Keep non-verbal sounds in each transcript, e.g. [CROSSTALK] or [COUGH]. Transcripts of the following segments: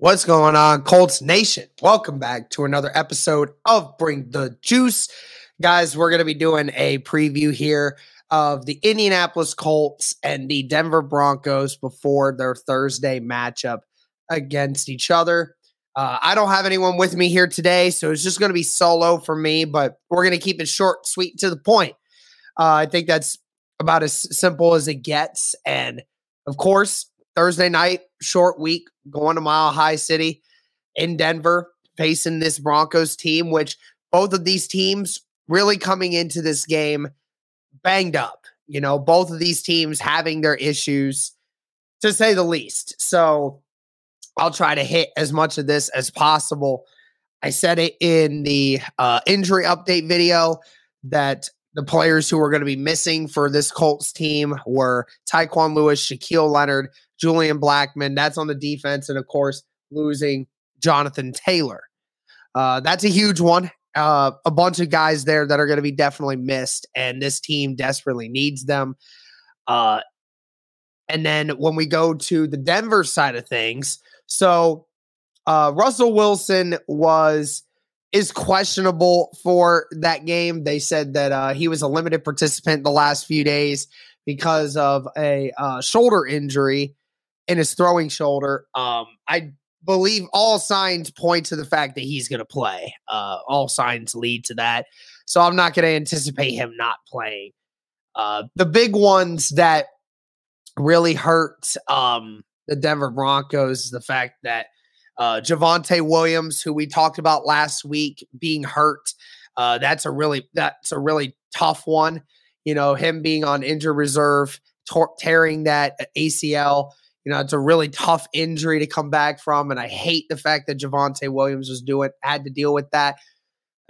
What's going on, Colts Nation? Welcome back to another episode of Bring the Juice. Guys, we're going to be doing a preview here of the Indianapolis Colts and the Denver Broncos before their Thursday matchup against each other. Uh, I don't have anyone with me here today, so it's just going to be solo for me, but we're going to keep it short, sweet, to the point. Uh, I think that's about as simple as it gets. And of course, Thursday night, short week, going to Mile High City in Denver, facing this Broncos team, which both of these teams really coming into this game banged up. You know, both of these teams having their issues, to say the least. So I'll try to hit as much of this as possible. I said it in the uh, injury update video that the players who are going to be missing for this Colts team were Tyquan Lewis, Shaquille Leonard, Julian Blackmon. That's on the defense. And of course, losing Jonathan Taylor. Uh, that's a huge one. Uh, a bunch of guys there that are going to be definitely missed, and this team desperately needs them. Uh, and then when we go to the Denver side of things, so uh, Russell Wilson was is questionable for that game. They said that uh, he was a limited participant the last few days because of a uh, shoulder injury in his throwing shoulder. Um, I believe all signs point to the fact that he's going to play. Uh, all signs lead to that. So I'm not going to anticipate him not playing. Uh, the big ones that really hurt um, the Denver Broncos is the fact that uh, Javonte Williams, who we talked about last week, being hurt. Uh, that's a really that's a really tough one. You know, him being on injured reserve, tor- tearing that ACL. You know, it's a really tough injury to come back from, and I hate the fact that Javonte Williams was doing had to deal with that.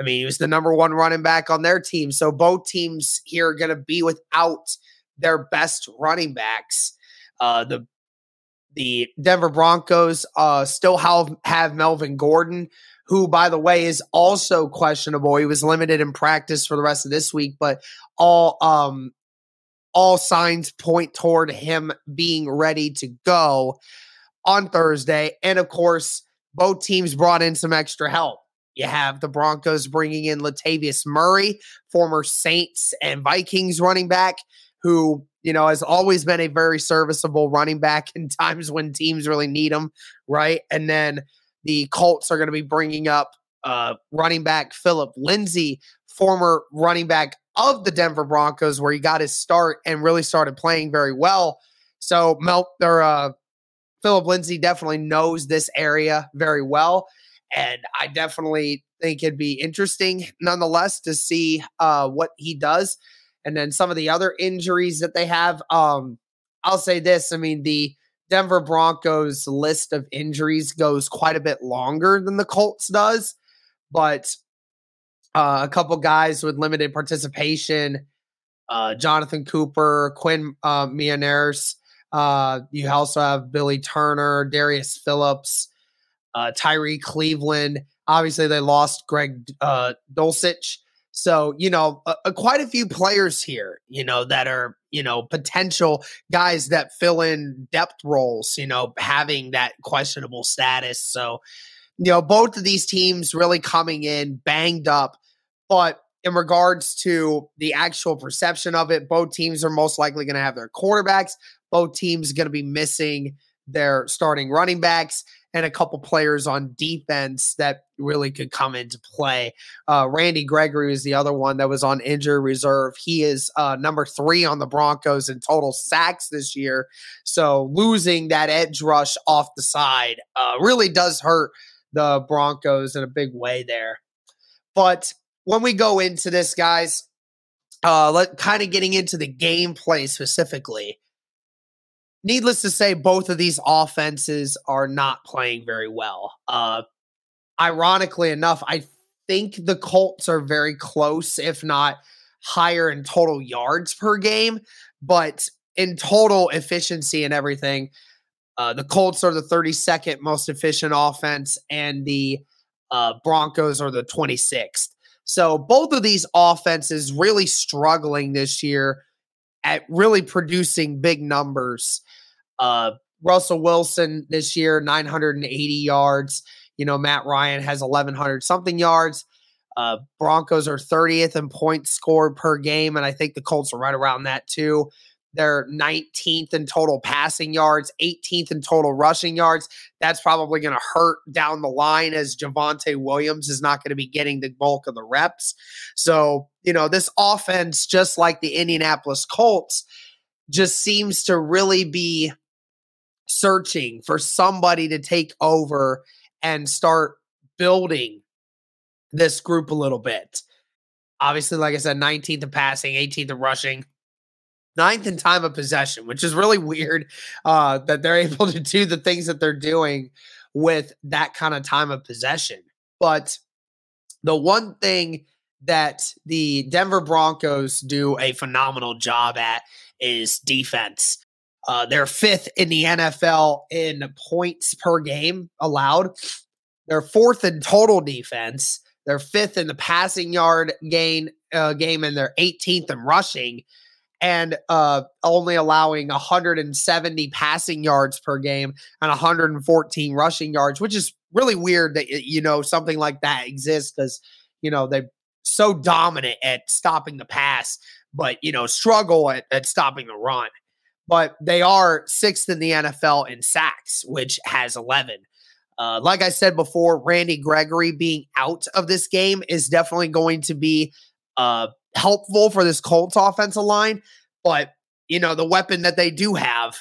I mean, he was the number one running back on their team, so both teams here are going to be without their best running backs. Uh, the the Denver Broncos uh, still have, have Melvin Gordon, who, by the way, is also questionable. He was limited in practice for the rest of this week, but all um, all signs point toward him being ready to go on Thursday. And of course, both teams brought in some extra help. You have the Broncos bringing in Latavius Murray, former Saints and Vikings running back, who, you know, has always been a very serviceable running back in [LAUGHS] times when teams really need him, right? And then the Colts are going to be bringing up uh, running back Phillip Lindsay, former running back of the Denver Broncos, where he got his start and really started playing very well. So Mel or uh, Phillip Lindsay definitely knows this area very well, and I definitely think it'd be interesting, nonetheless, to see uh, what he does. And then some of the other injuries that they have. Um, I'll say this: I mean, the Denver Broncos list of injuries goes quite a bit longer than the Colts does, but uh, a couple guys with limited participation. Uh, Jonathan Cooper, Quinn uh, Meinerz. Uh, you also have Billy Turner, Darius Phillips, uh, Tyrie Cleveland. Obviously, they lost Greg uh, Dulcich. So, you know, quite a few players here, you know, that are, you know, potential guys that fill in depth roles, you know, having that questionable status. So, you know, both of these teams really coming in banged up. But in regards to the actual perception of it, both teams are most likely going to have their quarterbacks. Both teams going to be missing their starting running backs and a couple players on defense that really could come into play. Uh, Randy Gregory is the other one that was on injury reserve. He is uh, number three on the Broncos in total sacks this year. So losing that edge rush off the side uh, really does hurt the Broncos in a big way there. But when we go into this, guys, uh, let kind of getting into the gameplay specifically needless to say, both of these offenses are not playing very well. Uh, ironically enough, I think the Colts are very close, if not higher in total yards per game, but in total efficiency and everything, uh, the Colts are the 32nd most efficient offense, and the uh, Broncos are the 26th. So both of these offenses really struggling this year at really producing big numbers. Uh, Russell Wilson this year, 980 yards. You know, Matt Ryan has 1,100 something yards. Uh, Broncos are 30th in points scored per game, and I think the Colts are right around that too. They're 19th in total passing yards, 18th in total rushing yards. That's probably going to hurt down the line as Javonte Williams is not going to be getting the bulk of the reps. So, you know, this offense, just like the Indianapolis Colts, just seems to really be searching for somebody to take over and start building this group a little bit. Obviously, like I said, 19th in passing, 18th in rushing, ninth in time of possession, which is really weird uh, that they're [LAUGHS] able to do the things that they're doing with that kind of time of possession. But the one thing that the Denver Broncos do a phenomenal job at is defense. Uh, they're fifth in the NFL in points per game allowed. They're fourth in total defense. They're fifth in the passing yard gain uh, game, and they're 18th in rushing, and uh, only allowing 170 passing yards per game and 114 rushing yards, which is really weird that you know something like that exists because you know they're so dominant at stopping the pass, but you know struggle at, at stopping the run but they are sixth in the NFL in sacks, which has 11. Uh, like I said before, Randy Gregory being out of this game is definitely going to be uh, helpful for this Colts offensive line. But, you know, the weapon that they do have,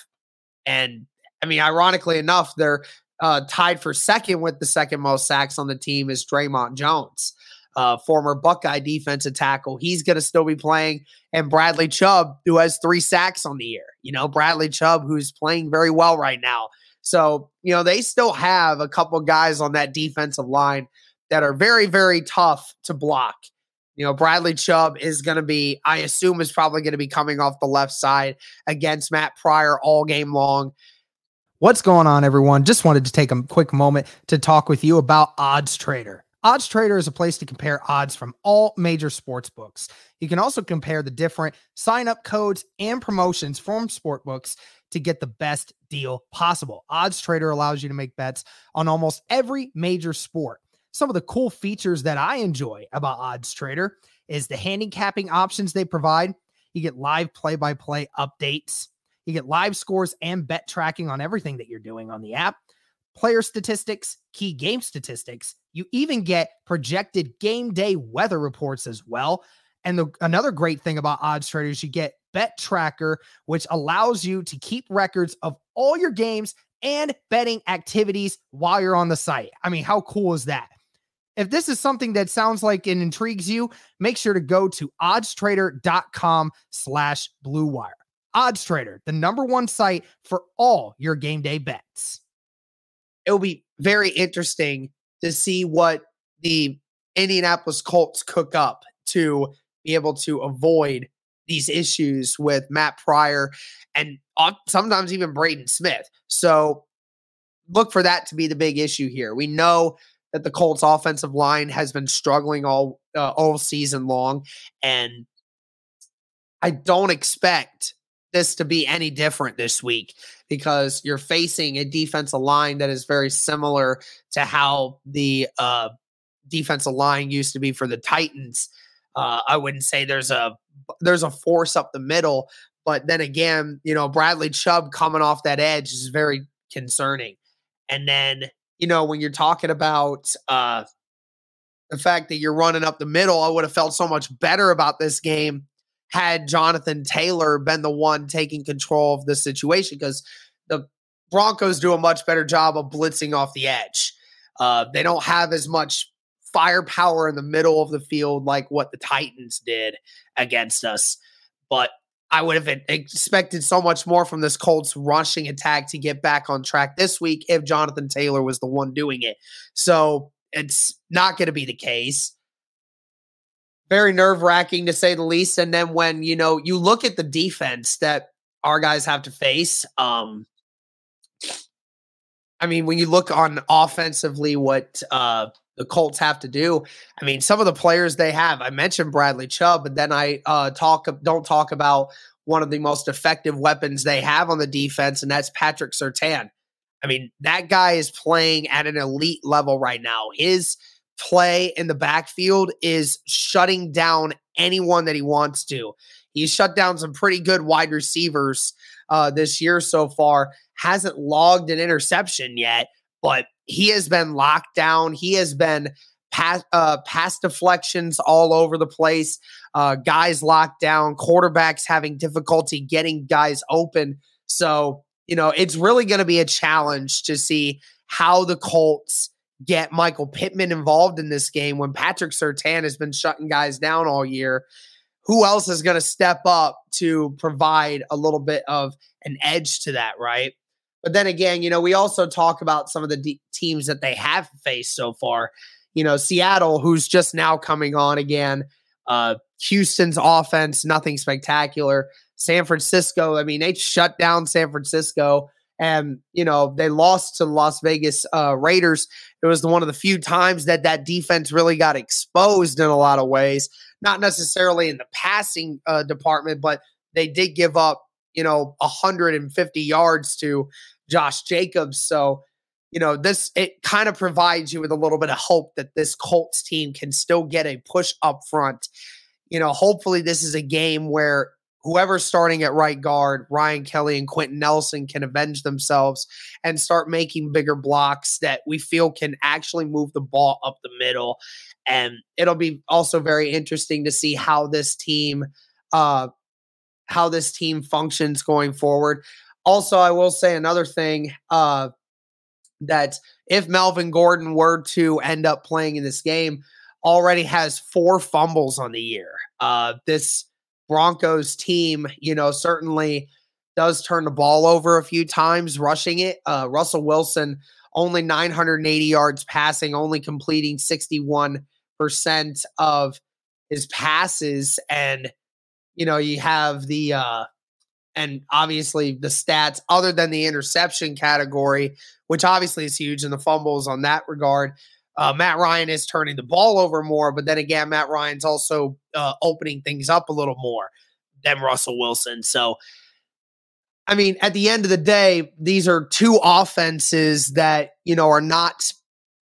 and I mean, ironically enough, they're uh, tied for second with the second most sacks on the team is Dre'Mont Jones uh, former Buckeye defensive tackle. He's going to still be playing. And Bradley Chubb, who has three sacks on the year. You know, Bradley Chubb, who's playing very well right now. So, you know, they still have a couple guys on that defensive line that are very, very tough to block. You know, Bradley Chubb is going to be, I assume, is probably going to be coming off the left side against Matt Pryor all game long. What's going on, everyone? Just wanted to take a quick moment to talk with you about Odds Trader. Odds Trader is a place to compare odds from all major sports books. You can also compare the different sign up codes and promotions from sport books to get the best deal possible. Odds Trader allows you to make bets on almost every major sport. Some of the cool features that I enjoy about Odds Trader is the handicapping options they provide. You get live play by play updates. You get live scores and bet tracking on everything that you're doing on the app player statistics, key game statistics. You even get projected game day weather reports as well. And the, another great thing about odds Trader is you get bet tracker, which allows you to keep records of all your games and betting activities while you're on the site. I mean, how cool is that? If this is something that sounds like it intrigues you, make sure to go to oddstrader.com slash blue wire. OddsTrader, the number one site for all your game day bets it will be very interesting to see what the Indianapolis Colts cook up to be able to avoid these issues with Matt Pryor and sometimes even Braden Smith. So look for that to be the big issue here. We know that the Colts offensive line has been struggling all uh, all season long and I don't expect this to be any different this week because you're facing a defensive line that is very similar to how the uh, defensive line used to be for the Titans. Uh, I wouldn't say there's a there's a force up the middle, but then again, you know Bradley Chubb coming off that edge is very concerning. And then you know when you're talking about uh, the fact that you're running up the middle, I would have felt so much better about this game had Jonathan Taylor been the one taking control of the situation because the Broncos do a much better job of blitzing off the edge. Uh, they don't have as much firepower in the middle of the field like what the Titans did against us. But I would have expected so much more from this Colts rushing attack to get back on track this week if Jonathan Taylor was the one doing it. So it's not going to be the case very nerve wracking to say the least. And then when you know you look at the defense that our guys have to face, um, I mean, when you look on offensively, what uh, the Colts have to do. I mean, some of the players they have. I mentioned Bradley Chubb, but then I uh, talk don't talk about one of the most effective weapons they have on the defense, and that's Patrick Surtain. I mean, that guy is playing at an elite level right now. His play in the backfield is shutting down anyone that he wants to. He's shut down some pretty good wide receivers uh, this year so far. Hasn't logged an interception yet, but he has been locked down. He has been pass, uh, pass deflections all over the place. Uh, guys locked down. Quarterbacks having difficulty getting guys open. So you know it's really going to be a challenge to see how the Colts get Michael Pittman involved in this game when Patrick Surtain has been shutting guys down all year. Who else is going to step up to provide a little bit of an edge to that, right? But then again, you know, we also talk about some of the de- teams that they have faced so far. You know, Seattle, who's just now coming on again. Uh, Houston's offense, nothing spectacular. San Francisco, I mean, they shut down San Francisco and you know they lost to the Las Vegas uh, Raiders. It was one of the few times that that defense really got exposed in a lot of ways. Not necessarily in the passing uh, department, but they did give up you know 150 yards to Josh Jacobs. So you know this it kind of provides you with a little bit of hope that this Colts team can still get a push up front. You know, hopefully this is a game where whoever's starting at right guard, Ryan Kelly and Quenton Nelson can avenge themselves and start making bigger blocks that we feel can actually move the ball up the middle. And it'll be also very interesting to see how this team uh how this team functions going forward. Also, I will say another thing uh that if Melvin Gordon were to end up playing in this game, already has four fumbles on the year. Uh this Broncos team, you know, certainly does turn the ball over a few times, rushing it. Uh, Russell Wilson only 980 yards passing, only completing 61% of his passes. And, you know, you have the, uh, and obviously the stats other than the interception category, which obviously is huge, and the fumbles on that regard. Uh, Matt Ryan is turning the ball over more, but then again, Matt Ryan's also uh, opening things up a little more than Russell Wilson. So, I mean, at the end of the day, these are two offenses that you know are not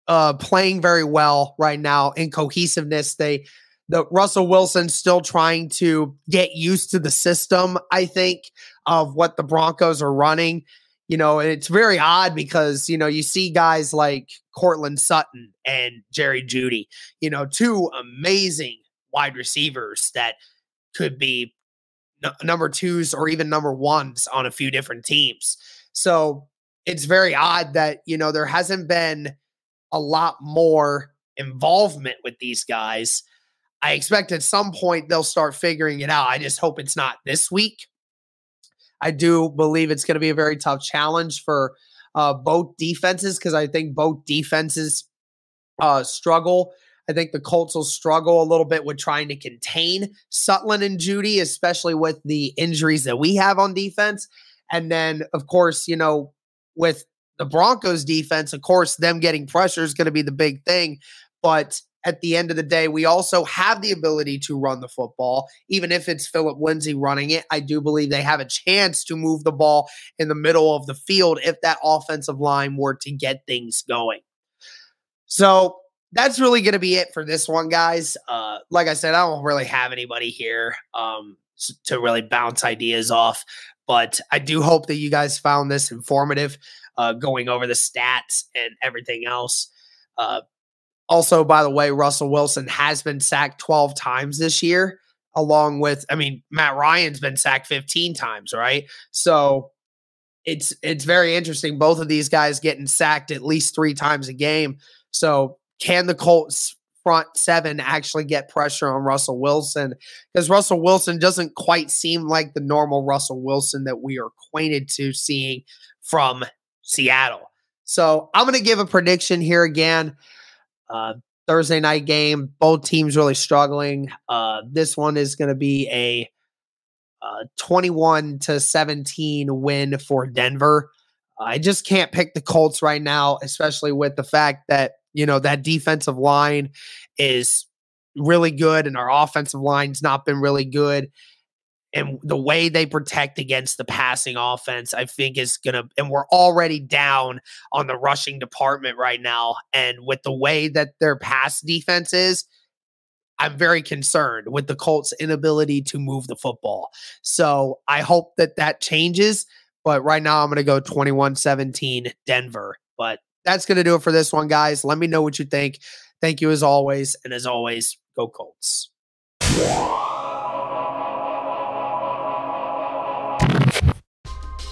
uh, playing very well right now in cohesiveness. They the Russell Wilson still trying to get used to the system, I think, of what the Broncos are running you know, and it's very odd because, you know, you see guys like Courtland Sutton and Jerry Jeudy, you know, two amazing wide receivers that could be n- number twos or even number ones on a few different teams. So it's very odd that, you know, there hasn't been a lot more involvement with these guys. I expect at some point they'll start figuring it out. I just hope it's not this week I do believe it's going to be a very tough challenge for uh, both defenses because I think both defenses uh, struggle. I think the Colts will struggle a little bit with trying to contain Sutton and Jeudy, especially with the injuries that we have on defense. And then, of course, you know, with the Broncos defense, of course, them getting pressure is going to be the big thing. But at the end of the day, we also have the ability to run the football. Even if it's Phillip Lindsay running it, I do believe they have a chance to move the ball in the middle of the field if that offensive line were to get things going. So that's really going to be it for this one, guys. Uh, like I said, I don't really have anybody here um, to really bounce ideas off, but I do hope that you guys found this informative, uh, going over the stats and everything else. Uh, also, by the way, Russell Wilson has been sacked 12 times this year, along with, I mean, Matt Ryan's been sacked 15 times, right? So it's it's very interesting. Both of these guys getting sacked at least three times a game. So can the Colts front seven actually get pressure on Russell Wilson? Because Russell Wilson doesn't quite seem like the normal Russell Wilson that we are acquainted to seeing from Seattle. So I'm to give a prediction here again. Uh, Thursday night game, both teams really struggling. Uh, this one is going to be a uh, 21 to 17 win for Denver. I just can't pick the Colts right now, especially with the fact that, you know, that defensive line is really good and our offensive line's not been really good and the way they protect against the passing offense, I think is going to, and we're already down on the rushing department right now. And with the way that their pass defense is, I'm very concerned with the Colts' inability to move the football. So I hope that that changes. But right now, I'm going to go 21 17 Denver. But that's going to do it for this one, guys. Let me know what you think. Thank you as always. And as always, go Colts.